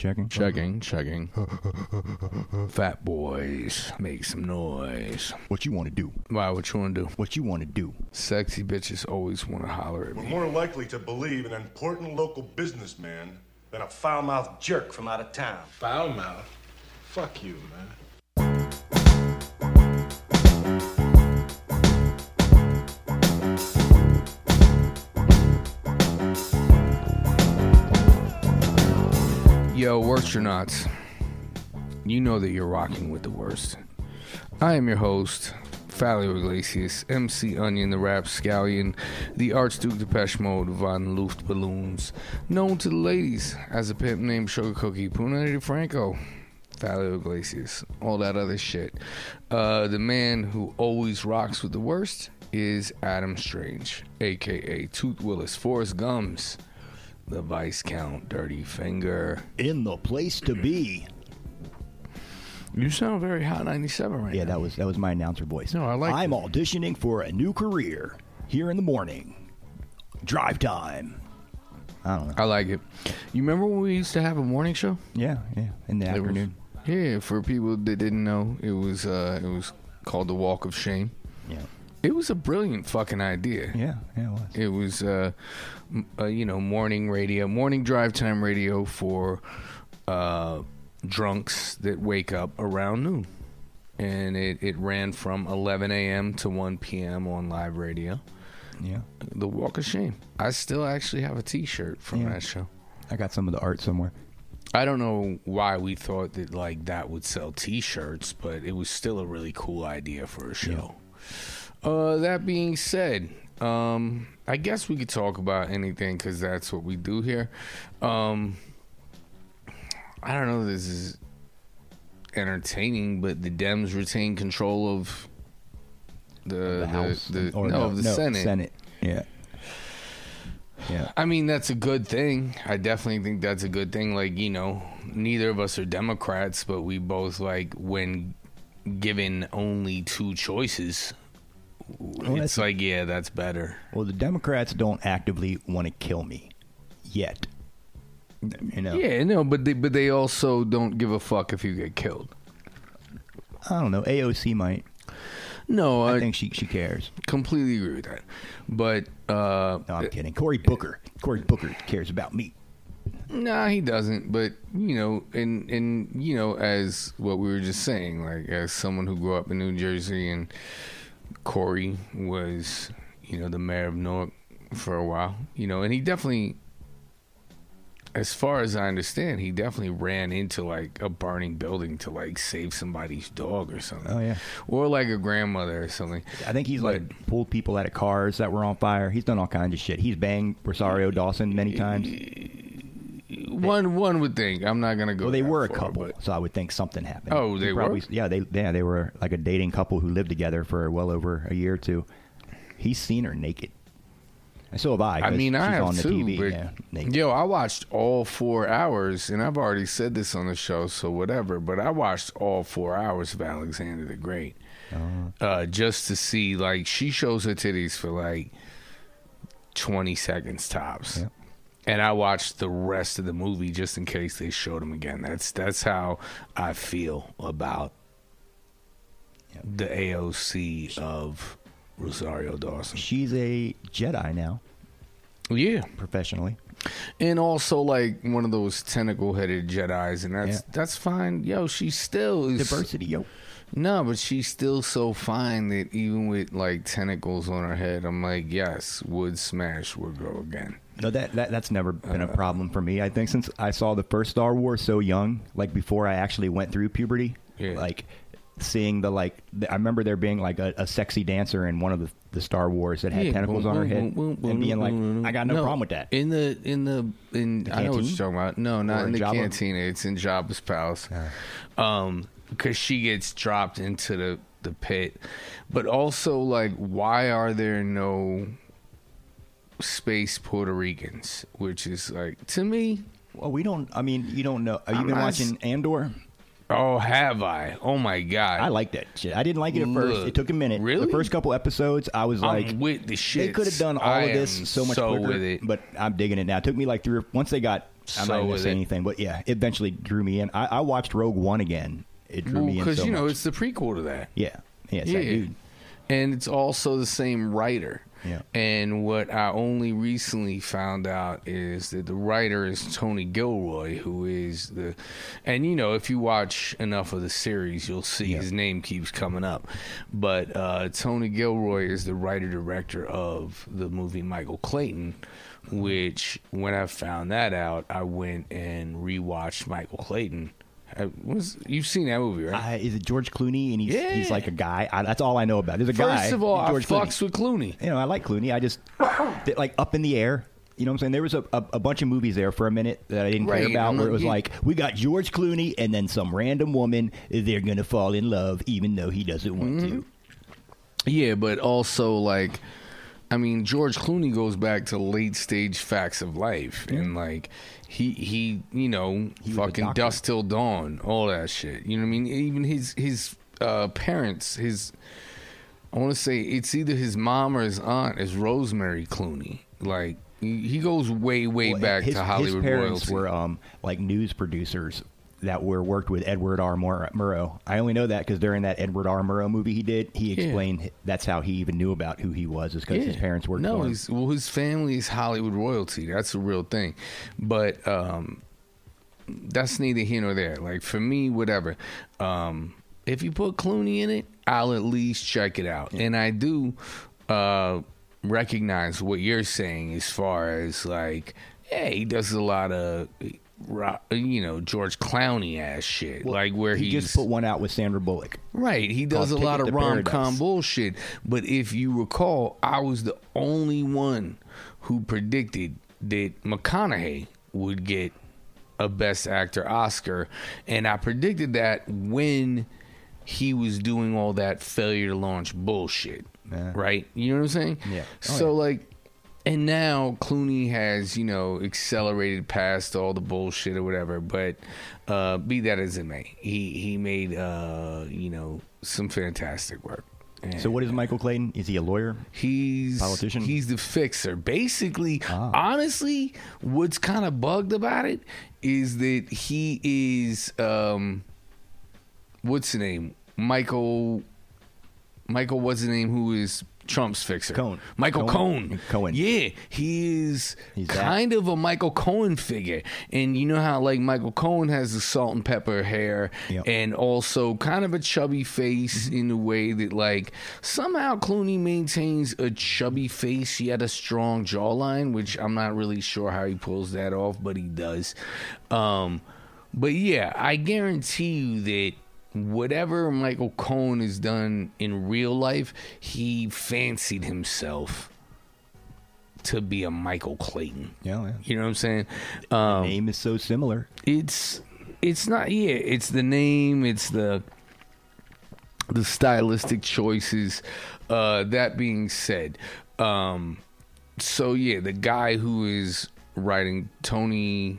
Checking. Checking, uh-huh. checking. Fat boys, make some noise. What you want to do? Why, what you want to do? What you want to do? Sexy bitches always want to holler at We're me. more likely to believe an important local businessman than a foul-mouthed jerk from out of town. Foul mouth. Fuck you, man. Yo, worst or not, you know that you're rocking with the worst. I am your host, Fallio Iglesias, MC Onion, the Rap Scallion, the Archduke Depeche Mode von Luft Balloons, known to the ladies as a pimp named Sugar Cookie, Punani Franco, Fallio Iglesias, all that other shit. Uh, the man who always rocks with the worst is Adam Strange, aka Tooth Willis, Forrest Gums, the Vice Count, Dirty Finger. In the place to be. You sound very hot 97 right Yeah, now. that was that was my announcer voice. No, I like I'm it. auditioning for a new career here in the morning. Drive time. I don't know. I like it. You remember when we used to have a morning show? Yeah, yeah. In the It was- afternoon. yeah, for people that didn't know, it was uh, it was called the Walk of Shame. Yeah. It was a brilliant fucking idea. Yeah, yeah, it was. It was, uh, m- uh, you know, morning radio, morning drive time radio for uh, drunks that wake up around noon. And it, it ran from 11 a.m. to 1 p.m. on live radio. Yeah. The Walk of Shame. I still actually have a T-shirt from Yeah. that show. I got some of the art somewhere. I don't know why we thought that like that would sell T-shirts, but it was still a really cool idea for a show. Uh, that being said, um, I guess we could talk about anything because that's what we do here. Um, I don't know. if This is entertaining, but the Dems retain control of the The House. the, or no, of the Senate. Senate. Yeah. Yeah. I mean, that's a good thing. I definitely think that's a good thing. Like, you know, neither of us are Democrats, but we both, like, when given only two choices, it's that's- like, yeah, that's better. Well, the Democrats don't actively want to kill me yet. You know. Yeah, no, but they, but they also don't give a fuck if you get killed. I don't know. AOC might. No, I, I think she she cares. completely agree with that. But, uh, No, I'm kidding. Cory Booker. Cory Booker cares about me. Nah, he doesn't. But you know, and and you know, as what we were just saying, like as someone who grew up in New Jersey, and Corey was, you know, the mayor of Newark for a while, you know, and he definitely, as far as I understand, he definitely ran into like a burning building to like save somebody's dog or something. Oh, yeah. or like a grandmother or something. I think he's like pulled people out of cars that were on fire. He's done all kinds of shit. He's banged Rosario Dawson many times. One one would think I'm not gonna go. Well, they were a far, couple, but- so I would think something happened. Oh, He they were? probably, Yeah, they yeah they were like a dating couple who lived together for well over a year or two. He's seen her naked. And so have I. I mean, I have on the too, TV. yeah, naked. yo, I watched all four hours, and I've already said this on the show, so whatever. But I watched all four hours of Alexander the Great, Uh-huh. uh, just to see like she shows her titties for like twenty seconds tops, Yeah. And I watched the rest of the movie just in case they showed him again. That's that's how I feel about Yeah. the AOC of Rosario Dawson. She's a Jedi now, Yeah. professionally. and also like one of those tentacle headed Jedi's, and that's Yeah. that's fine. Yo, she still is Diversity, yo. No, but she's still so fine that even with like tentacles on her head, I'm like, yes, would smash, would grow again. No, that, that that's never been a problem for me. I think since I saw the first Star Wars so young, like before I actually went through puberty, Yeah. like seeing the like, the, I remember there being like a, a sexy dancer in one of the, the Star Wars that had Yeah, tentacles on her boom, head, boom, boom, and being like, boom, boom. I got no, problem with that. In the in the in The I know what you're talking about. No, not Or in the Jabba? cantina. It's in Jabba's palace. Um, because she gets dropped into the the pit, but also like, why are there no space Puerto Ricans? Which is like to me. well, we don't. I mean, you don't know. Have you I'm been not watching Andor? Oh, have I? Oh my god! I liked that shit. I didn't like it at first. Look, It took a minute. really? The first couple episodes, I was I'm like, with the shit. they could have done all of this so much quicker. with it. But I'm digging it now. It took me like three. Or, once they got I'm so not with to say it. anything, but yeah, it eventually drew me in. I, I watched Rogue One again. It drew me in because so you know much. it's the prequel to that. yeah, yeah, it's that Yeah. dude. and it's also the same writer. Yeah. And what I only recently found out is that the writer is Tony Gilroy, who is the, and you know, if you watch enough of the series, you'll see Yeah. his name keeps coming up. But uh, Tony Gilroy is the writer director of the movie Michael Clayton, which when I found that out, I went and rewatched Michael Clayton. I was you've seen that movie, right? Uh, is it George Clooney? And he's Yeah. he's like a guy. I, that's all I know about. There's a guy. First of all, I George Clooney. fucks with Clooney. You know, I like Clooney. I just like up in the air. You know what I'm saying? There was a, a, a bunch of movies there for a minute that I didn't Right, care about where it was like, we got George Clooney and then some random woman, they're going to fall in love even though he doesn't want Mm-hmm. to. Yeah, but also like I mean George Clooney goes back to late stage facts of life and like he he you know He fucking Dusk Till Dawn all that shit. You know what I mean? Even his his uh parents his I want to say it's either his mom or his aunt is Rosemary Clooney. Like he he goes way way Well, back his, to Hollywood his parents royalty. were um, like news producers that were worked with Edward R. Mur- Murrow. I only know that because during that Edward R. Murrow movie he did, he Yeah. explained that's how he even knew about who he was, is because his parents worked no he's, well his family is Hollywood royalty that's a real thing but um that's neither here nor there. Like for me, whatever. Um, if you put Clooney in it, I'll at least check it out. And I do uh, recognize what you're saying as far as like, hey, he does a lot of. You know George Clooney ass shit, like where he just put one out with Sandra Bullock. Right, he does a lot of rom com bullshit. But if you recall, I was the only one who predicted that McConaughey would get a Best Actor Oscar, and I predicted that when he was doing all that failure to launch bullshit. Yeah. Right, you know what I'm saying? Yeah. Oh, so yeah. like. And now Clooney has, you know, accelerated past all the bullshit or whatever. But uh, be that as it may, he he made, uh, you know, some fantastic work. And So what is Michael Clayton? Is he a lawyer? He's Politician? He's the fixer. Basically, Ah. honestly, what's kind of bugged about it is that he is, um, what's the name? Michael. Michael, what's the name? Who is Trump's fixer? Cohen. Michael Cohen. Cohen. Cohen. Yeah, he is He's that. kind of a Michael Cohen figure, and you know how like Michael Cohen has the salt and pepper hair, Yep. and also kind of a chubby face Mm-hmm. in the way that like somehow Clooney maintains a chubby face yet a strong jawline, which I'm not really sure how he pulls that off, but he does. Um, but yeah, I guarantee you that whatever Michael Cohen has done in real life, he fancied himself to be a Michael Clayton. Yeah, yeah. You know what I'm saying? Um, Name is so similar. it's it's not yeah it's the name it's the the stylistic choices uh that being said um so yeah the guy who is writing tony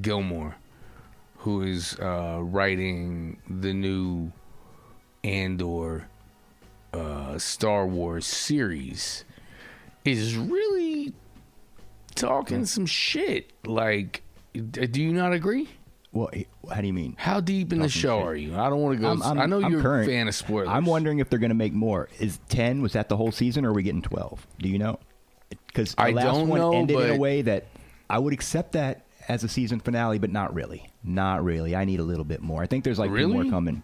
gilmore who is uh writing the new andor uh star wars series is really talking some shit like do you not agree Well, how do you mean? how deep in the show shit. are you? I don't want to go. I'm- I'm- I know I'm you're current. a fan of spoilers. I'm wondering if they're going to make more. Is ten? Was that the whole season, or are we getting twelve? Do you know? Because the I last don't one know, ended in a way that I would accept that as a season finale, but not really. Not really. I need a little bit more. I think there's like Really? more coming.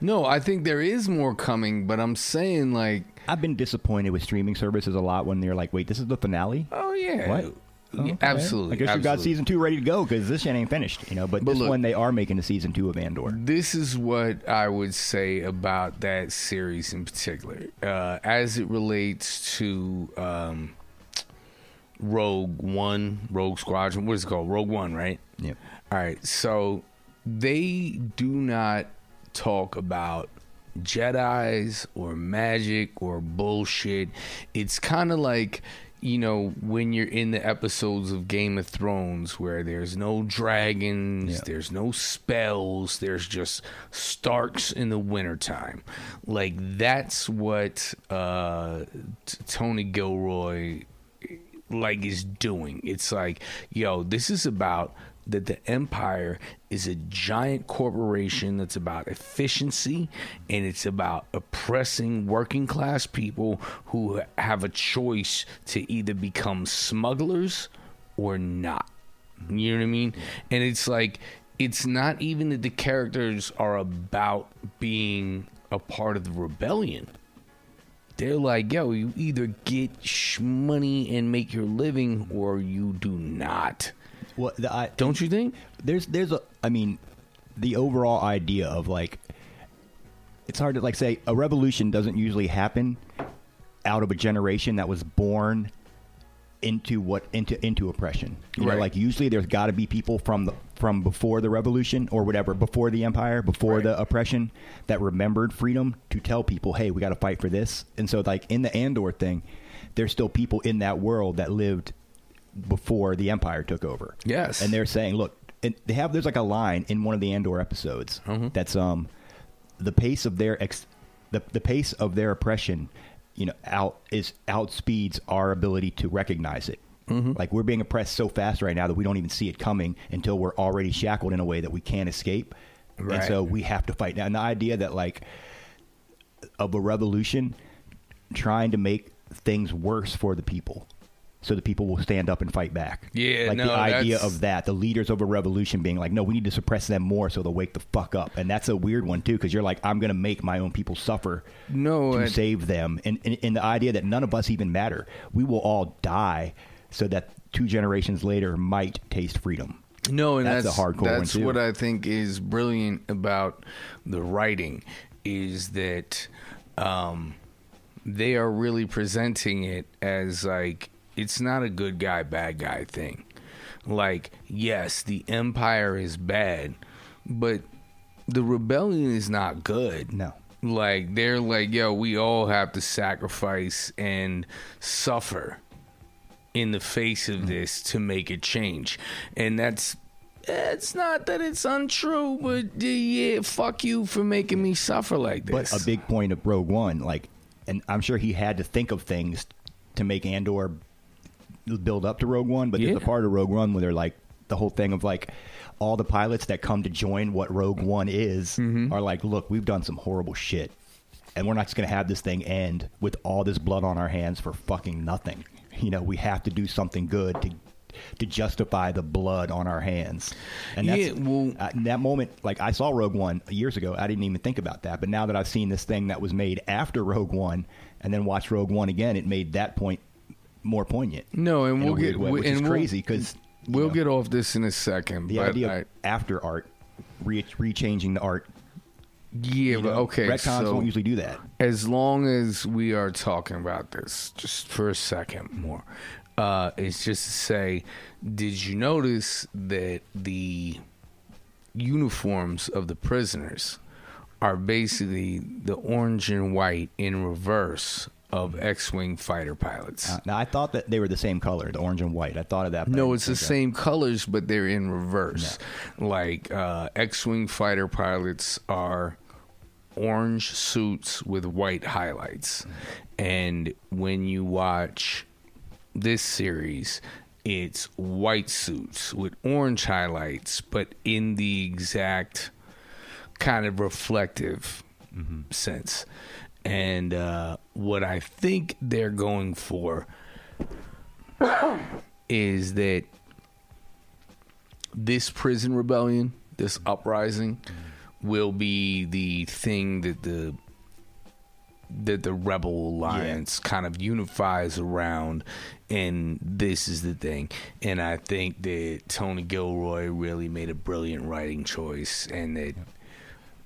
No, I think there is more coming, but I'm saying like, I've been disappointed with streaming services a lot when they're like, "Wait, this is the finale." oh yeah, What? Oh, okay. absolutely. I guess you got season two ready to go because this shit ain't finished, you know. But, But this look- one, they are making a season two of Andor. This is what I would say about that series in particular, uh, as it relates to um, Rogue One, Rogue Squadron. What is it called? Rogue One, right? Yep. All right. So they do not talk about Jedi's or magic or bullshit. It's kind of like, you know, when you're in the episodes of Game of Thrones where there's no dragons, Yeah. there's no spells, there's just Starks in the wintertime. Like, that's what uh, t- Tony Gilroy like is doing. It's like, yo, this is about that the empire is a giant corporation that's about efficiency and it's about oppressing working class people who have a choice to either become smugglers or not. You know what I mean? And it's like it's not even that the characters are about being a part of the rebellion. They're like, yo, you either get sh- money and make your living or you do not. The, I, Don't you think? there's there's a I mean, the overall idea of like it's hard to like say a revolution doesn't usually happen out of a generation that was born into what into into oppression. You know, Right. like usually there's got to be people from the from before the revolution or whatever, before the empire, before Right. the oppression that remembered freedom to tell people, "Hey, we got to fight for this." And so like in the Andor thing, there's still people in that world that lived before the empire took over. Yes. And they're saying, "Look, and they have there's like a line in one of the Andor episodes Mm-hmm. that's um the pace of their ex the the pace of their oppression, you know, out is outspeeds our ability to recognize it. Mm-hmm. Like we're being oppressed so fast right now that we don't even see it coming until we're already shackled in a way that we can't escape. And so we have to fight now. And the idea that like of a revolution trying to make things worse for the people. So the people will stand up and fight back. Yeah, like no, the idea of that, the leaders of a revolution being like, no, we need to suppress them more so they'll wake the fuck up. And that's a weird one too, because you're like, I'm going to make my own people suffer No, to save them, and, and and the idea that none of us even matter, we will all die, so that two generations later might taste freedom. No, and That's that's, a hardcore one, That's too. what I think is brilliant about the writing is that um, they are really presenting it as like it's not a good guy bad guy thing. Like, yes, the empire is bad, but the rebellion is not good. No. Like they're like, yo, we all have to sacrifice and suffer in the face of mm-hmm. this to make a change. And that's it's not that it's untrue, but yeah, fuck you for making me suffer like this. But a big point of Rogue One, like, and I'm sure he had to think of things to make Andor build up to Rogue One. But there's a part of Rogue One where they're like the whole thing of like all the pilots that come to join what Rogue One is Mm-hmm. are like, look, we've done some horrible shit, and we're not just gonna have this thing end with all this blood on our hands for fucking nothing. You know, we have to do something good to. To justify the blood on our hands, and that's Yeah, well- uh, in that moment, like I saw Rogue One years ago, I didn't even think about that. But now that I've seen this thing that was made after Rogue One, and then watched Rogue One again, it made that point more poignant. no, and we'll get way, which and is we'll- crazy because We'll get off this in a second. the but idea I, of after art, re- rechanging the art. yeah, you but know, okay. retcons so won't usually do that. as long as we are talking about this, just for a second more, uh, it's just to say, did you notice that the uniforms of the prisoners are basically the orange and white in reverse of X-wing fighter pilots? Uh, now I thought that they were the same color, the orange and white. I thought of that. No, it's the same colors, but they're in reverse. Like uh, X-wing fighter pilots are orange suits with white highlights, and when you watch this series, it's white suits with orange highlights, but in the exact kind of reflective sense. And uh, what I think they're going for is that this prison rebellion, this uprising, will be the thing that the that the rebel alliance kind of unifies around and this is the thing. And i think that tony gilroy really made a brilliant writing choice and that that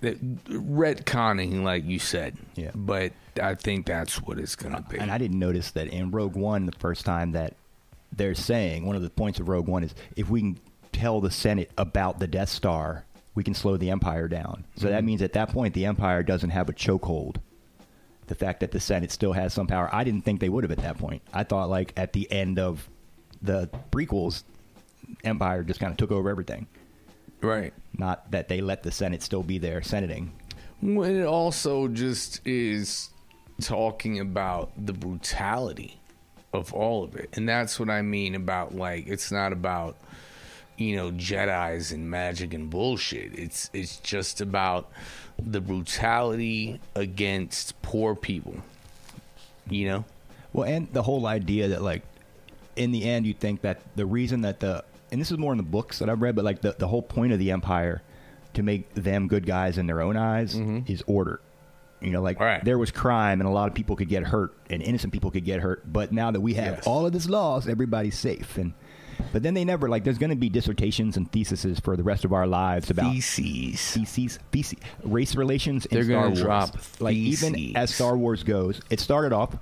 retconning like you said Yeah. but i think that's what it's gonna be And I didn't notice that in Rogue One, the first time that they're saying one of the points of Rogue One is if we can tell the Senate about the Death Star, we can slow the Empire down. So Mm-hmm. that means at that point the Empire doesn't have a chokehold. The fact that the Senate still has some power, I didn't think they would have at that point. I thought like at the end of the prequels, Empire just kind of took over everything. Right Not that they let the Senate still be there senating. When it also just is talking about the brutality of all of it. And that's what I mean about like it's not about you know Jedi's and magic and bullshit. It's it's just about the brutality against poor people. You know? Well, and the whole idea that like in the end you think that the reason that the and this is more in the books that I've read, but like the the whole point of the empire to make them good guys in their own eyes is order. You know, like Mm-hmm. Right. there was crime and a lot of people could get hurt and innocent people could get hurt, but now that we have Yes. all of this laws, everybody's safe and but then they never like there's going to be dissertations and theses for the rest of our lives about Feces. species, species, race relations. In They're Star gonna Wars. drop like even as Star Wars goes, it started off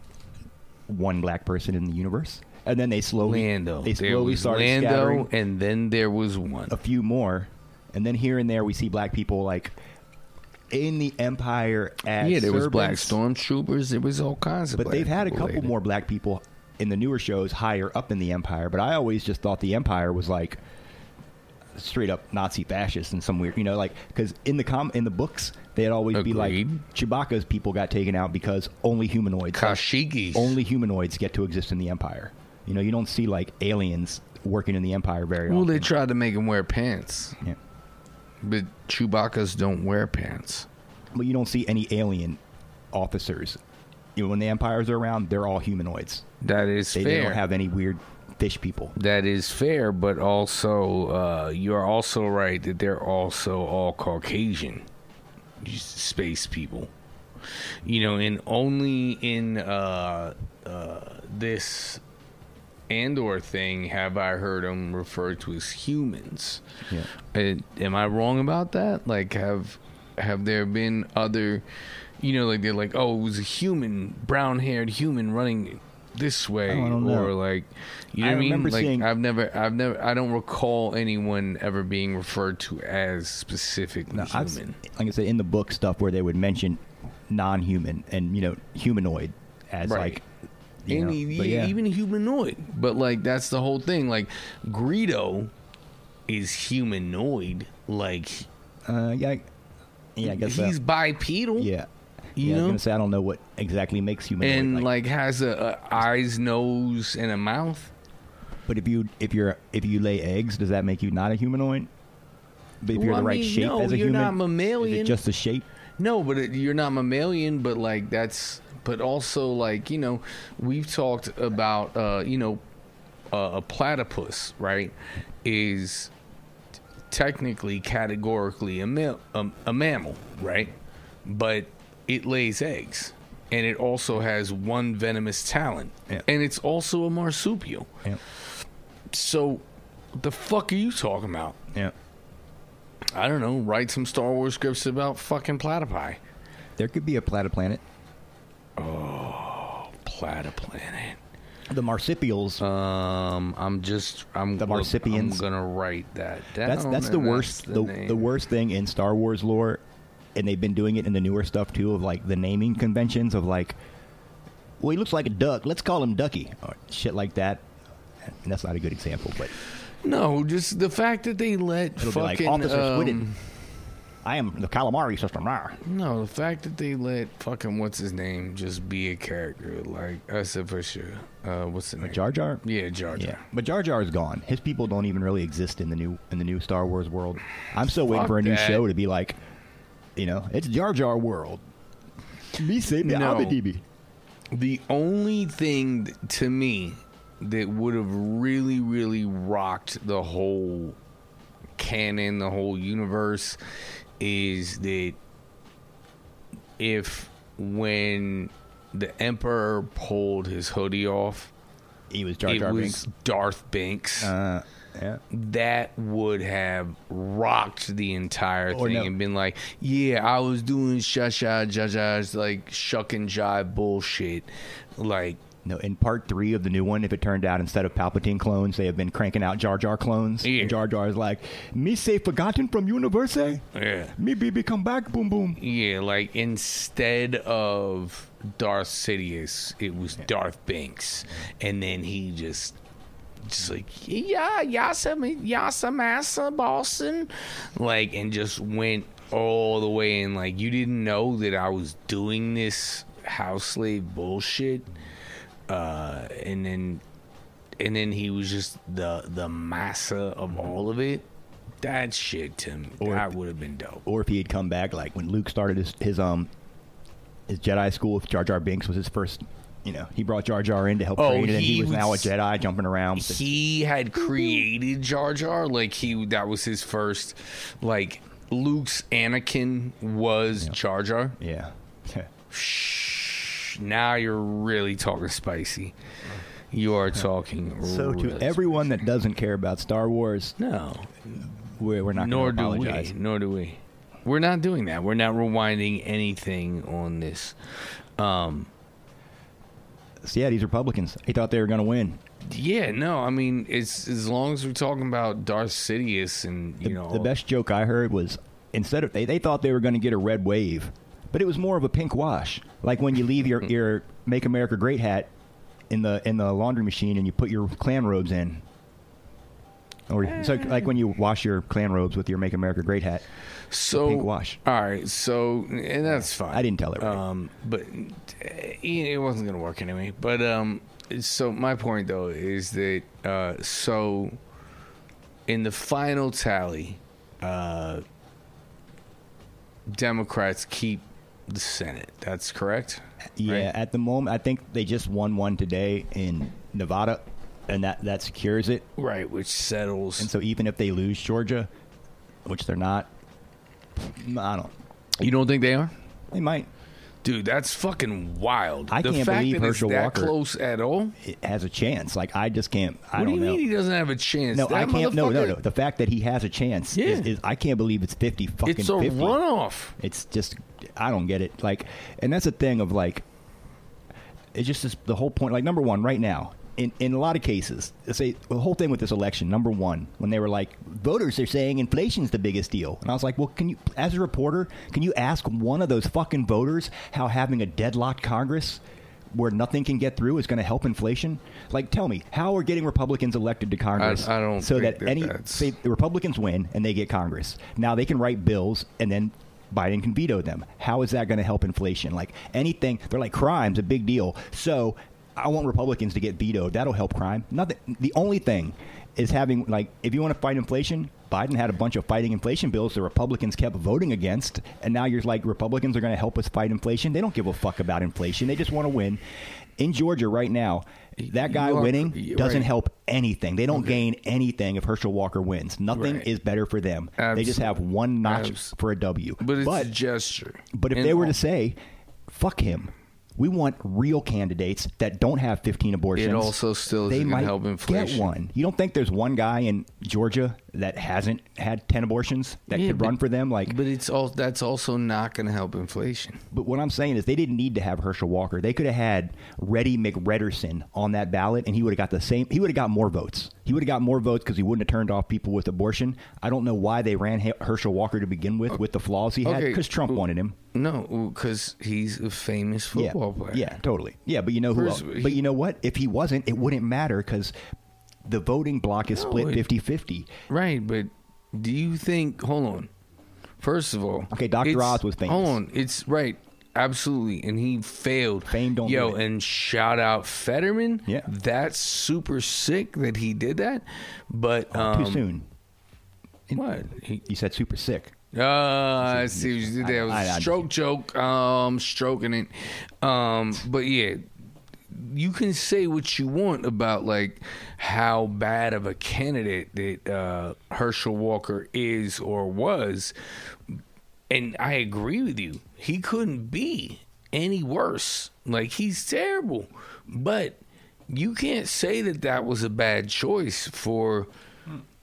one black person in the universe, and then they slowly Lando. they there slowly was started Lando, scattering and then there was one. a few more, and then here and there we see black people like in the Empire as yeah, there was black stormtroopers. There was all kinds of. but black they've had a couple lately. more black people in the newer shows higher up in the Empire. But I always just thought the Empire was like straight up Nazi fascist and some weird, you know, like because in the com in the books they'd always be like Agreed. Chewbacca's people got taken out because only humanoids, Kashigis. only humanoids get to exist in the Empire. You know, you don't see like aliens working in the Empire very Well, often. they tried to make him wear pants, yeah. but Chewbacca's don't wear pants. but you don't see any alien officers. You know, when the Empires are around, they're all humanoids. That is They, they fair. don't have any weird fish people. that is fair, but also uh, you're also right that they're also all Caucasian space people. You know, and only in uh, uh, this Andor thing have I heard them referred to as humans. Yeah. Uh, am I wrong about that? Like, have have there been other, you know, like they're like, oh, it was a human, brown haired human running this way, Oh, I don't know. or like, you know I what I mean? Like, seeing- I've never, I've never, I don't recall anyone ever being referred to as specifically No, I've, human. like I said, in the book stuff where they would mention non-human and you know humanoid as Right. like you know, Any, but yeah. even humanoid, but like that's the whole thing. Like Greedo is humanoid. Like uh, yeah, yeah, I guess so. he's bipedal. yeah. you yeah, I was know? gonna say I don't know what exactly makes humanoid. and like, has a, a eyes, nose, and a mouth. but if you if you're if you lay eggs, does that make you not a humanoid? But if you're the I right mean, shape no, as a you're human, not is mammalian. it just the shape? No, but it, you're not mammalian. But like that's. But also like you know, we've talked about uh, you know, uh, a platypus right is technically categorically a, a, a mammal right, but it lays eggs. And it also has one venomous talent, Yeah. and it's also a marsupial. Yeah, So, what the fuck are you talking about? yeah. I don't know. Write some Star Wars scripts about fucking platypi. There could be a platyplanet. Oh, platyplanet. The marsupials. Um, I'm just I'm The look. I'm gonna write that down. that's that's the worst that's the, name. the worst thing in Star Wars lore, and they've been doing it in the newer stuff too of like the naming conventions of like, well, he looks like a duck. Let's call him Ducky or shit like that. And that's not a good example, but No, just the fact that they let it'll like fucking Officer um. I am the calamari system. Rawr. No, the fact that they let fucking what's his name just be a character like I said for sure. Uh, what's the name? Jar Jar. Yeah, Jar Jar. Yeah, but Jar Jar is gone. His people don't even really exist in the new in the new Star Wars world. I'm still waiting Fuck for a new that. show to be like, you know, it's Jar Jar world. Me say me No. Abadibi. The only thing th- to me that would have really, really rocked the whole canon, the whole universe, is that if when the Emperor pulled his hoodie off, He was Jar it was Binks. Darth Binks. Uh, yeah. that would have rocked the entire Or thing no. and been like, yeah, I was doing sha sha ja ja's like shuck and jive bullshit. Like, No, in part three of the new one, if it turned out instead of Palpatine clones, they have been cranking out Jar Jar clones. Yeah. And Jar Jar is like, me say forgotten from universe? eh? yeah. Me baby come back, boom boom. Yeah, like instead of Darth Sidious, it was Darth Binks. And then he just just like yeah, yasa yasa massa Boston like and just went all the way and like you didn't know that I was doing this house slave bullshit uh, and then and then he was just the the massa of all of it. That shit, Tim, Or- that would have been dope. or if he had come back like when Luke started his, his um his Jedi school with Jar Jar Binks was his first. You know, he brought Jar Jar in to help Oh, train, and he, he was, now a Jedi jumping around. He had created Jar Jar, like he that was his first, like Luke's Anakin was Jar Jar. yeah, Shh, now you're really talking spicy. You are talking. So to really everyone that doesn't care about Star Wars, No, we're, we're not nor do apologize. we. Nor do we. We're not doing that. We're not rewinding anything on this. Um, So yeah, these Republicans, they thought they were going to win. yeah, no. I mean, it's as long as we're talking about Darth Sidious and you The, know the best joke I heard was instead of they, they thought they were going to get a red wave, but it was more of a pink wash. Like when you leave your, your "Make America Great" hat in the in the laundry machine and you put your Klan robes in, or so like when you wash your Klan robes with your "Make America Great" hat. so pink wash. All right, so and that's fine. I didn't tell it right. Um, but uh, it wasn't gonna work anyway. But um, so my point though is that uh, so in the final tally, uh, Democrats keep the Senate. That's correct. Yeah, right? at the moment, I think they just won one today in Nevada, and that that secures it. Right, which settles. And so even if they lose Georgia, which they're not, I don't. you don't think they are? They might. Dude, that's fucking wild. I the can't fact believe that Herschel it's that Walker- close at all. Has a chance. Like I just can't. I what do don't you know. mean he doesn't have a chance? no, That I can't. No, no, no. The fact that he has a chance Yeah. is, is I can't believe it's fifty fucking It's a 50. runoff. It's just I don't get it. Like, and that's the thing of like, it's just this, the whole point. Like, number one, right now, in in a lot of cases, say the whole thing with this election. Number one, when they were like, voters are saying inflation's the biggest deal, and I was like, well, can you, as a reporter, can you ask one of those fucking voters how having a deadlocked Congress? Where nothing can get through is going to help inflation. Like, tell me, how are getting Republicans elected to Congress I don't so that, that any say the Republicans win and they get Congress. Now they can write bills and then Biden can veto them. How is that going to help inflation? Like anything, they're like crime's a big deal. So I want Republicans to get vetoed. That'll help crime. Nothing. The only thing is having like if you want to fight inflation, Biden had a bunch of fighting inflation bills the Republicans kept voting against, and now you're like Republicans are going to help us fight inflation. They don't give a fuck about inflation. They just want to win. In Georgia right now, that guy are- winning doesn't right. help anything. They don't gain anything if Herschel Walker wins. Nothing Right. is better for them. They just have one notch Abs- for a W. But it's but, a gesture. but if And they were all- to say, "Fuck him," we want real candidates that don't have 15 abortions. It also still they might help inflation. get one. You don't think there's one guy in Georgia that hasn't had 10 abortions that Yeah, could but- run for them? Like, but it's all that's also not going to help inflation. but what I'm saying is they didn't need to have Herschel Walker. They could have had Reddy McRedderson on that ballot, and he would have got the same. He would have got more votes. He would have got more votes because he wouldn't have turned off people with abortion. I don't know why they ran Herschel Walker to begin with, with the flaws he had, Okay, because Trump well, wanted him. No, because he's a famous Yeah, football player. yeah, totally. Yeah, but you know who? First, Else? he- but you know what? If he wasn't, it wouldn't matter because the voting block is No, split it- 50-50. Right, but do you think? Hold on. First of all, Okay, Dr. it's- Oz was famous. Hold on, it's right, absolutely, and he failed. Fame don't Yo, and shout out Fetterman. Yeah. that's super sick that he did that. But um, Too soon. What? He, You said super sick. Uh, I see what you did there. It was I- I- I- stroke joke. Um, stroking it. Um, but yeah, you can say what you want about like how bad of a candidate that uh, Herschel Walker is or was, and I agree with you. He couldn't be any worse. Like he's terrible, but you can't say that that was a bad choice for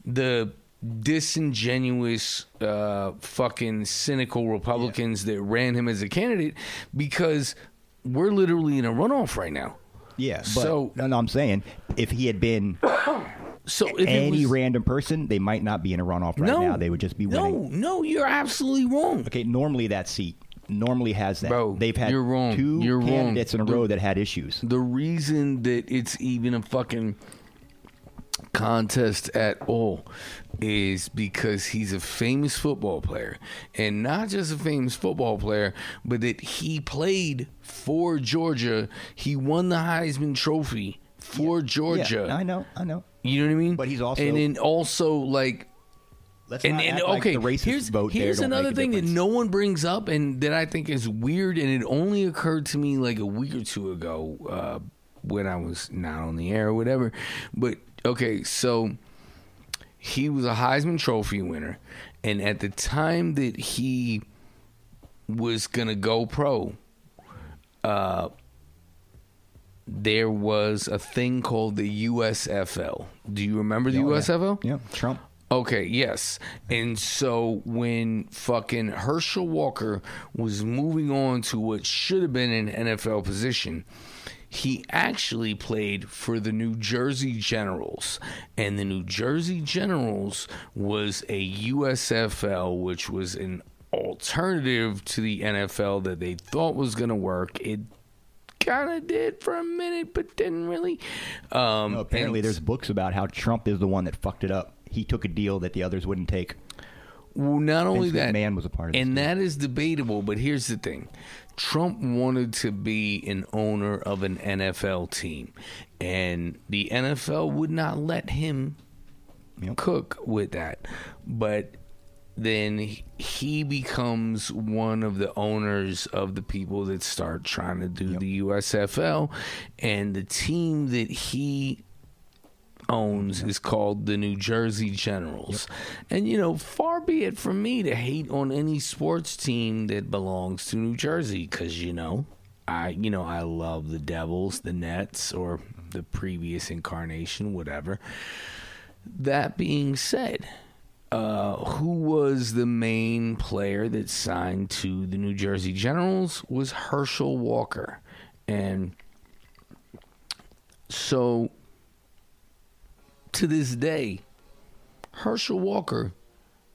the disingenuous, uh, fucking cynical Republicans that ran him as a candidate because we're literally in a runoff right now. Yeah, but So- no, no, I'm saying if he had been So if any was, random person, they might not be in a runoff right no, now. They would just be no, winning. no, you're absolutely wrong. Okay, normally that seat normally has that. Bro, They've had you're wrong. two You're wrong. candidates in a The- row that had issues. The reason that it's even a fucking contest at all is because he's a famous football player. And not just a famous football player but that he played for Georgia. He won the Heisman trophy for Georgia Yeah, I know, I know. you know what I mean? But he's also- and then also like Let's and, not and like okay, the here's, here's another thing that no one brings up and that I think is weird, and it only occurred to me like a week or two ago uh, when I was not on the air or whatever. But okay, so he was a Heisman Trophy winner, and at the time that he was gonna go pro, uh, there was a thing called the USFL. Do you remember the Oh, yeah. USFL? Yeah, Trump. Okay, yes. And so when fucking Herschel Walker was moving on to what should have been an NFL position, he actually played for the New Jersey Generals. And the New Jersey Generals was a USFL, which was an alternative to the NFL that they thought was going to work. It kind of did for a minute, but didn't really. Um, No, apparently, there's books about how Trump is the one that fucked it up. He took a deal that the others wouldn't take. Well, not only Vince that, man was a part of and that is debatable. But here's the thing: Trump wanted to be an owner of an NFL team, and the NFL would not let him Yep. cook with that. But then he becomes one of the owners of the people that start trying to do the USFL, and the team that he owns is called the New Jersey Generals. And you know, far be it from me to hate on any sports team that belongs to New Jersey cuz you know, I you know, I love the Devils, the Nets or the previous incarnation whatever. That being said, uh, who was the main player that signed to the New Jersey Generals was Herschel Walker. And so to this day, Herschel Walker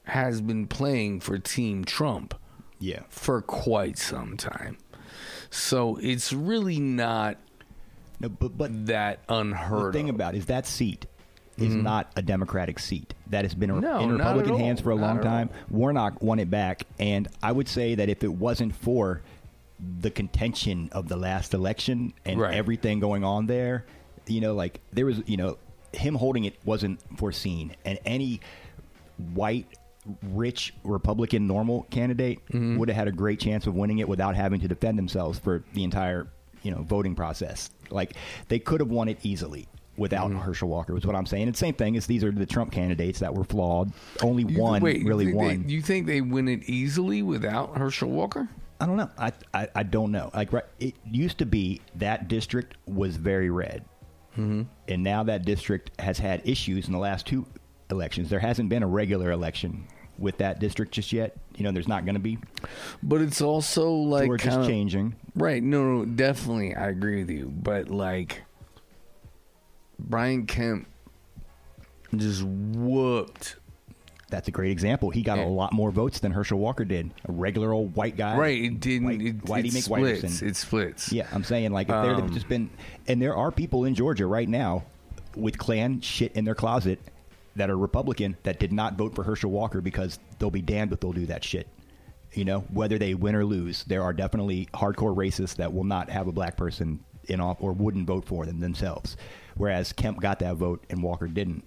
has been playing for Team Trump Yeah. for quite some time. So it's really not No, but but that unheard the thing of. about it is that seat is not a Democratic seat. That has been Mm-hmm. No, in Republican hands for a Not long time. Warnock won it back, and I would say that if it wasn't for the contention of the last election and Right. everything going on there, you know, like there was, you know, him holding it wasn't foreseen, and any white rich republican normal candidate Mm-hmm. would have had a great chance of winning it without having to defend themselves for the entire you know voting process like they could have won it easily without Mm-hmm. herschel walker was what i'm saying and same thing is these are the trump candidates that were flawed only You- one wait, really think won They, you think they win it easily without Herschel Walker? I don't know. I, I I don't know. Like right, it used to be that district was very red, mm-hmm. and now that district has had issues in the last two elections. There hasn't been a regular election with that district just yet. You know, there's not going to be. But it's also like Georgia's kinda- changing. Right. No, no, definitely. I agree with you. But like, Brian Kemp just whooped. That's a great example. He got Yeah. a lot more votes than Herschel Walker did. A regular old white guy. Right. It didn't. White, it, Whitey it splits. It splits. Yeah, I'm saying like if there Um, just been, and there are people in Georgia right now with Klan shit in their closet that are Republican that did not vote for Herschel Walker because they'll be damned if they'll do that shit. You know, whether they win or lose, there are definitely hardcore racists that will not have a black person in off or wouldn't vote for them themselves. Whereas Kemp got that vote and Walker didn't.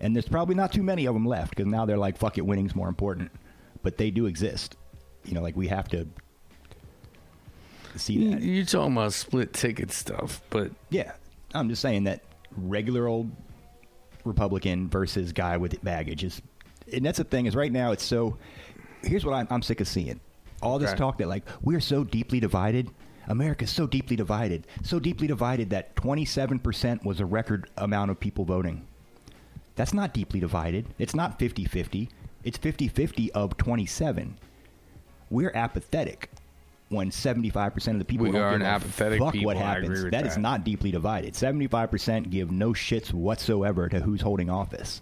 And there's probably not too many of them left because now they're like, fuck it, winning's more important. But they do exist. You know, like we have to see that. You're talking about split ticket stuff, but Yeah, I'm just saying that regular old Republican versus guy with baggage is, and that's the thing is right now it's so. Here's what I'm, I'm sick of seeing: all this Okay. talk that like we're so deeply divided. America's so deeply divided, so deeply divided that 27% was a record amount of people voting. That's not deeply divided. It's not 50-50. It's 50-50 of 27. We're apathetic when 75% of the people We don't are give an apathetic fuck people. what happens. with that is not deeply divided. 75% give no shits whatsoever to who's holding office.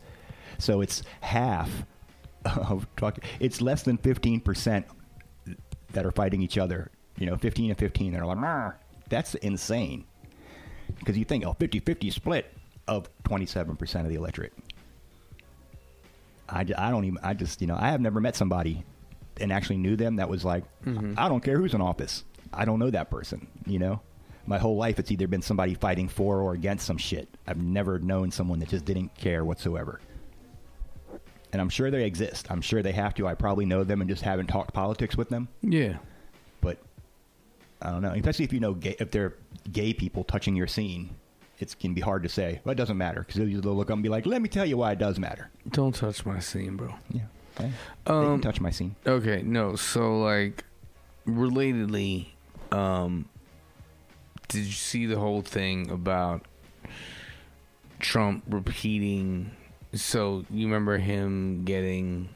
So it's half of talk. It's less than 15% that are fighting each other. You know, 15 and 15 that are like, that's insane. Because you think, oh, 50 50 split. Of 27% of the electorate. I, I don't even, I just, you know, I have never met somebody and actually knew them that was like, mm-hmm. I don't care who's in office. I don't know that person, you know? My whole life, it's either been somebody fighting for or against some shit. I've never known someone that just didn't care whatsoever. And I'm sure they exist. I'm sure they have to. I probably know them and just haven't talked politics with them. Yeah. But I don't know. Especially if you know gay, if they're gay people touching your scene, it can be hard to say. But it doesn't matter because they'll look up and be like, "Let me tell you why it does matter." Don't touch my scene, bro. Yeah, okay. they Um, can touch my scene. Okay, no. So like, relatedly, um, did you see the whole thing about Trump repeating? So you remember him getting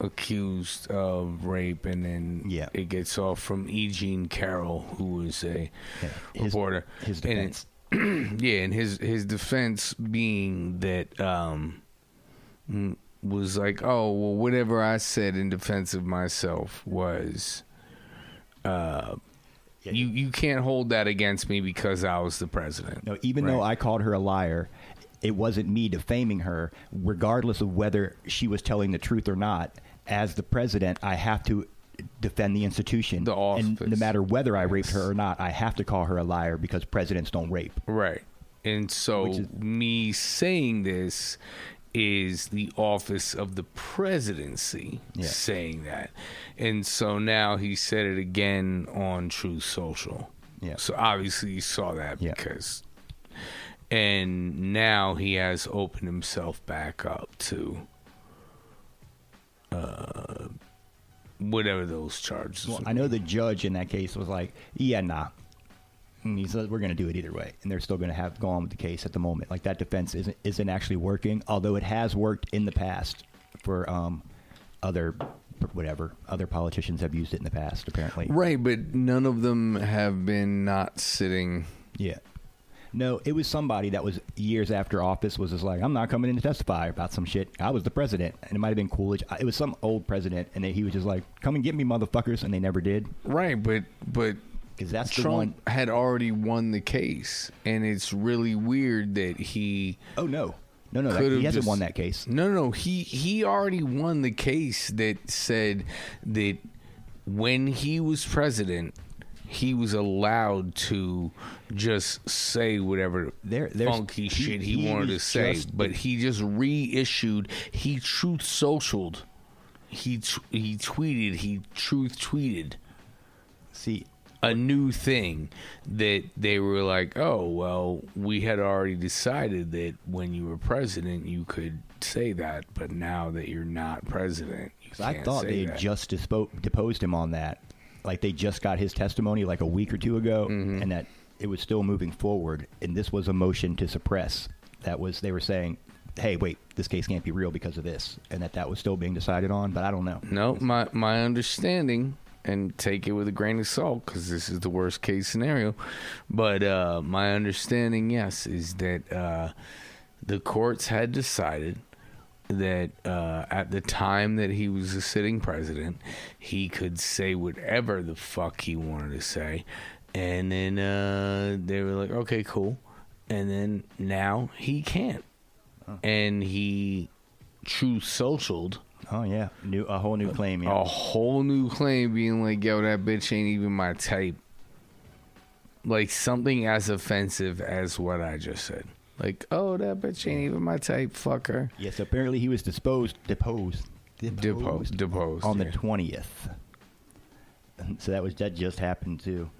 accused of rape, and then Yeah. it gets off from E. Jean Carroll, who was a Yeah, his- reporter. his defense. yeah, and his his defense being that um mm, was like, oh well, whatever I said in defense of myself was, uh, Yeah. you you can't hold that against me because I was the president. No, even though I called her a liar, it wasn't me defaming her, regardless of whether she was telling the truth or not. As the president, I have to defend the institution. The and no matter whether I raped her or not, I have to call her a liar because presidents don't rape. Right. And so is- me saying this is the office of the presidency Yeah. saying that. And so now he said it again on Truth Social. Yeah. So obviously you saw that Yeah. because and now he has opened himself back up to uh whatever those charges. Well, I know the judge in that case was like, "Yeah, nah." And he said, "We're going to do it either way," and they're still going to have go on with the case at the moment. Like that defense isn't isn't actually working, although it has worked in the past for um, other whatever other politicians have used it in the past. Apparently, Right, but none of them have been not sitting yeah. No, it was somebody that was years after office was just like, I'm not coming in to testify about some shit. I was the president, and it might have been Coolidge. It was some old president, and they, he was just like, "Come and get me, motherfuckers," and they never did Right, but but because that's the Trump one had already won the case, and it's really weird that he Oh no, no, no! That, he hasn't just- won that case. No, no, he he already won the case that said that when he was president, he was allowed to just say whatever There- funky shit he, he wanted to say, just- but he just reissued. He truth socialed. He t- he tweeted. He truth tweeted See, a new thing that they were like, oh, well, we had already decided that when you were president, you could say that, but now that you're not president, you I thought they that. just dispo- deposed him on that. Like they just got his testimony like a week or two ago, Mm-hmm. and that it was still moving forward. And this was a motion to suppress. That was they were saying, "Hey, wait, this case can't be real because of this," and that that was still being decided on. But I don't know. No, my my understanding, and take it with a grain of salt because this is the worst case scenario. But uh, my understanding, yes, is that uh, the courts had decided that uh, at the time that he was a sitting president, he could say whatever the fuck he wanted to say, and then uh, they were like, "Okay, cool," and then now he can't, and he true socialed Oh yeah, new a whole new claim. Yeah. a whole new claim being like, yo, that bitch ain't even my type. Like something as offensive as what I just said. Like, oh, that bitch ain't even my type, fuck her. Yes, apparently he was disposed, deposed, Deposed, deposed. on yeah. the twentieth. So that was that just happened too.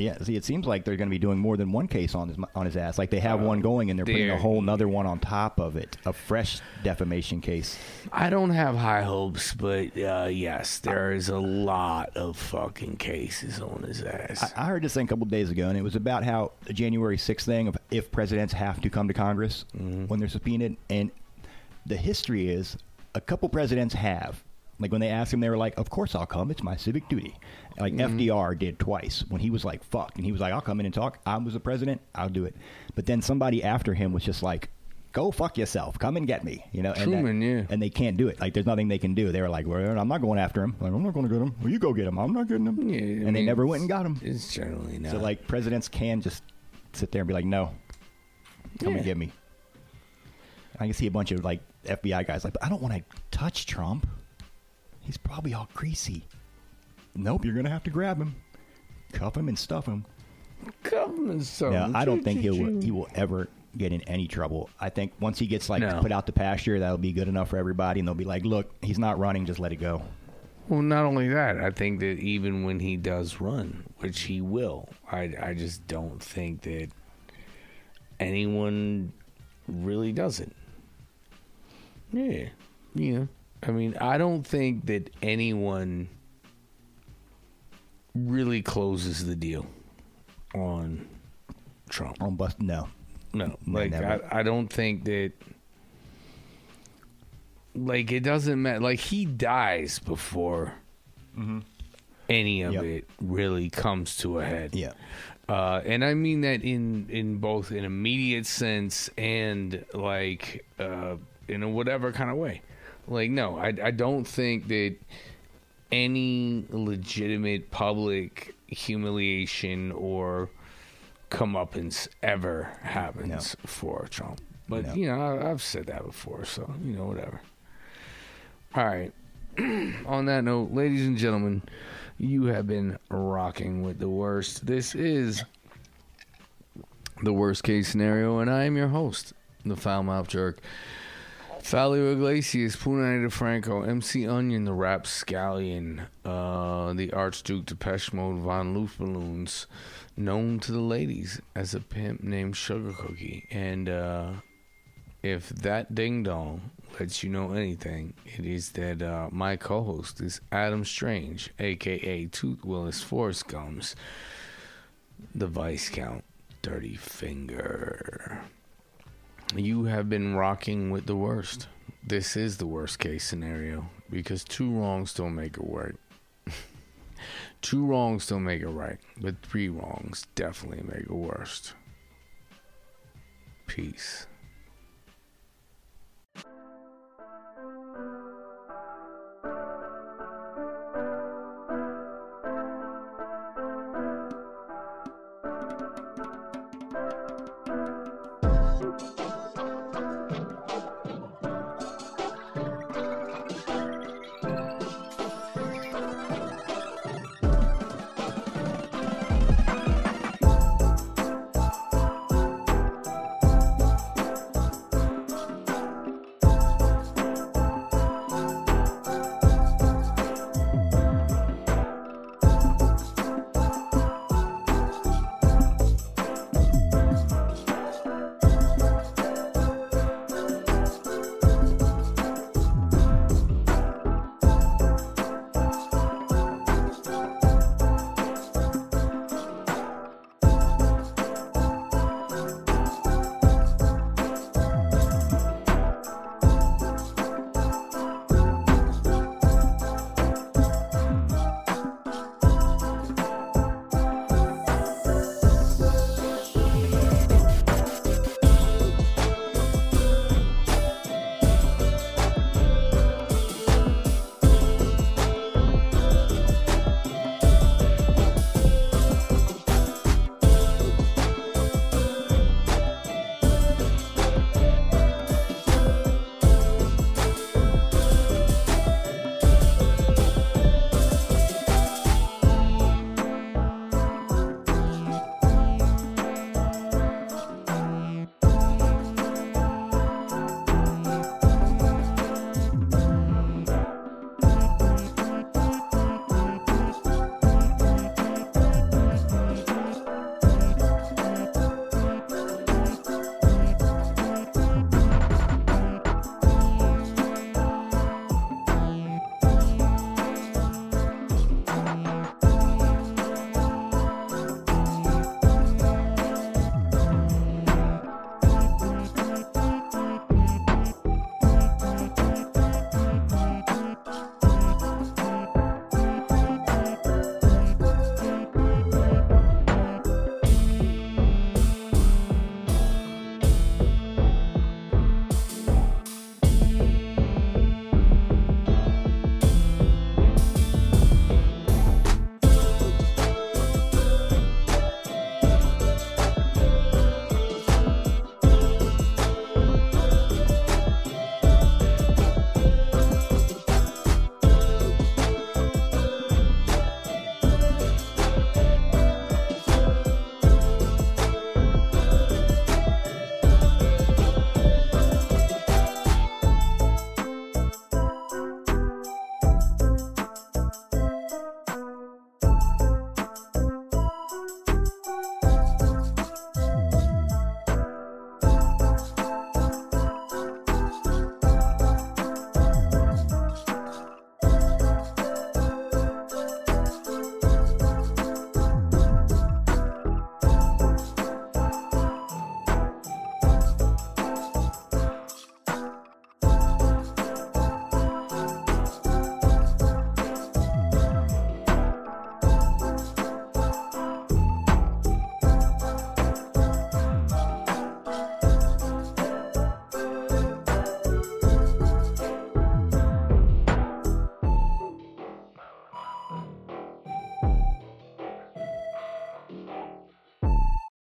Yeah, see, it seems like they're going to be doing more than one case on his on his ass. Like they have one going, and they're putting a whole nother one on top of it, a fresh defamation case. I don't have high hopes, but uh, yes, there is a lot of fucking cases on his ass. I, I heard this thing a couple days ago, and it was about how the January 6th thing of if presidents have to come to Congress when they're subpoenaed. And the history is a couple presidents have. Like when they asked him, they were like, "Of course I'll come. It's my civic duty." Like mm-hmm. FDR did twice when he was like, "Fuck," and he was like, "I'll come in and talk. I was the president. I'll do it." But then somebody after him was just like, "Go fuck yourself. Come and get me." You know, and that- Truman, yeah. and they can't do it. Like there's nothing they can do. They were like, "Well, I'm not going after him. Like, I'm not going to get him. Well, you go get him. I'm not getting him." Yeah, I and they never went and got him. It's generally not. So like presidents can just sit there and be like, no, come Yeah. and get me. I can see a bunch of like FBI guys like, but I don't want to touch Trump. He's probably all greasy. Nope, you're gonna have to grab him, cuff him, and stuff him. Government so. Yeah, I don't think he will. He will ever get in any trouble. I think once he gets like No. put out the pasture, that'll be good enough for everybody, and they'll be like, "Look, he's not running. Just let it go." Well, not only that, I think that even when he does run, which he will, I I just don't think that anyone really does it. Yeah, yeah. I mean, I don't think that anyone really closes the deal on Trump. On bust, no. No, No, like. I, I don't think that. Like it doesn't matter. Like he dies before any of Yep. it really comes to a head. Yeah, Uh, and I mean that in in both an immediate sense and like uh, in a whatever kind of way. Like no, I I don't think that any legitimate public humiliation or comeuppance ever happens for Trump. But No. you know, I, I've said that before, so you know, whatever. All right. On that note, ladies and gentlemen, you have been rocking with the worst. This is the worst case scenario, and I am your host, the foul mouth jerk. Fabio Iglesias, Punani DeFranco, MC Onion, the Rap Scallion, uh, the Archduke Depeche Mode, Von Loof Balloons, known to the ladies as a pimp named Sugar Cookie. And uh, if that ding dong lets you know anything, it is that uh, my co host is Adam Strange, aka Tooth Willis Force Gums, the Vice Count Dirty Finger. You have been rocking with the worst. This is the worst case scenario because two wrongs don't make it right. two wrongs don't make it right, but three wrongs definitely make it worst. Peace.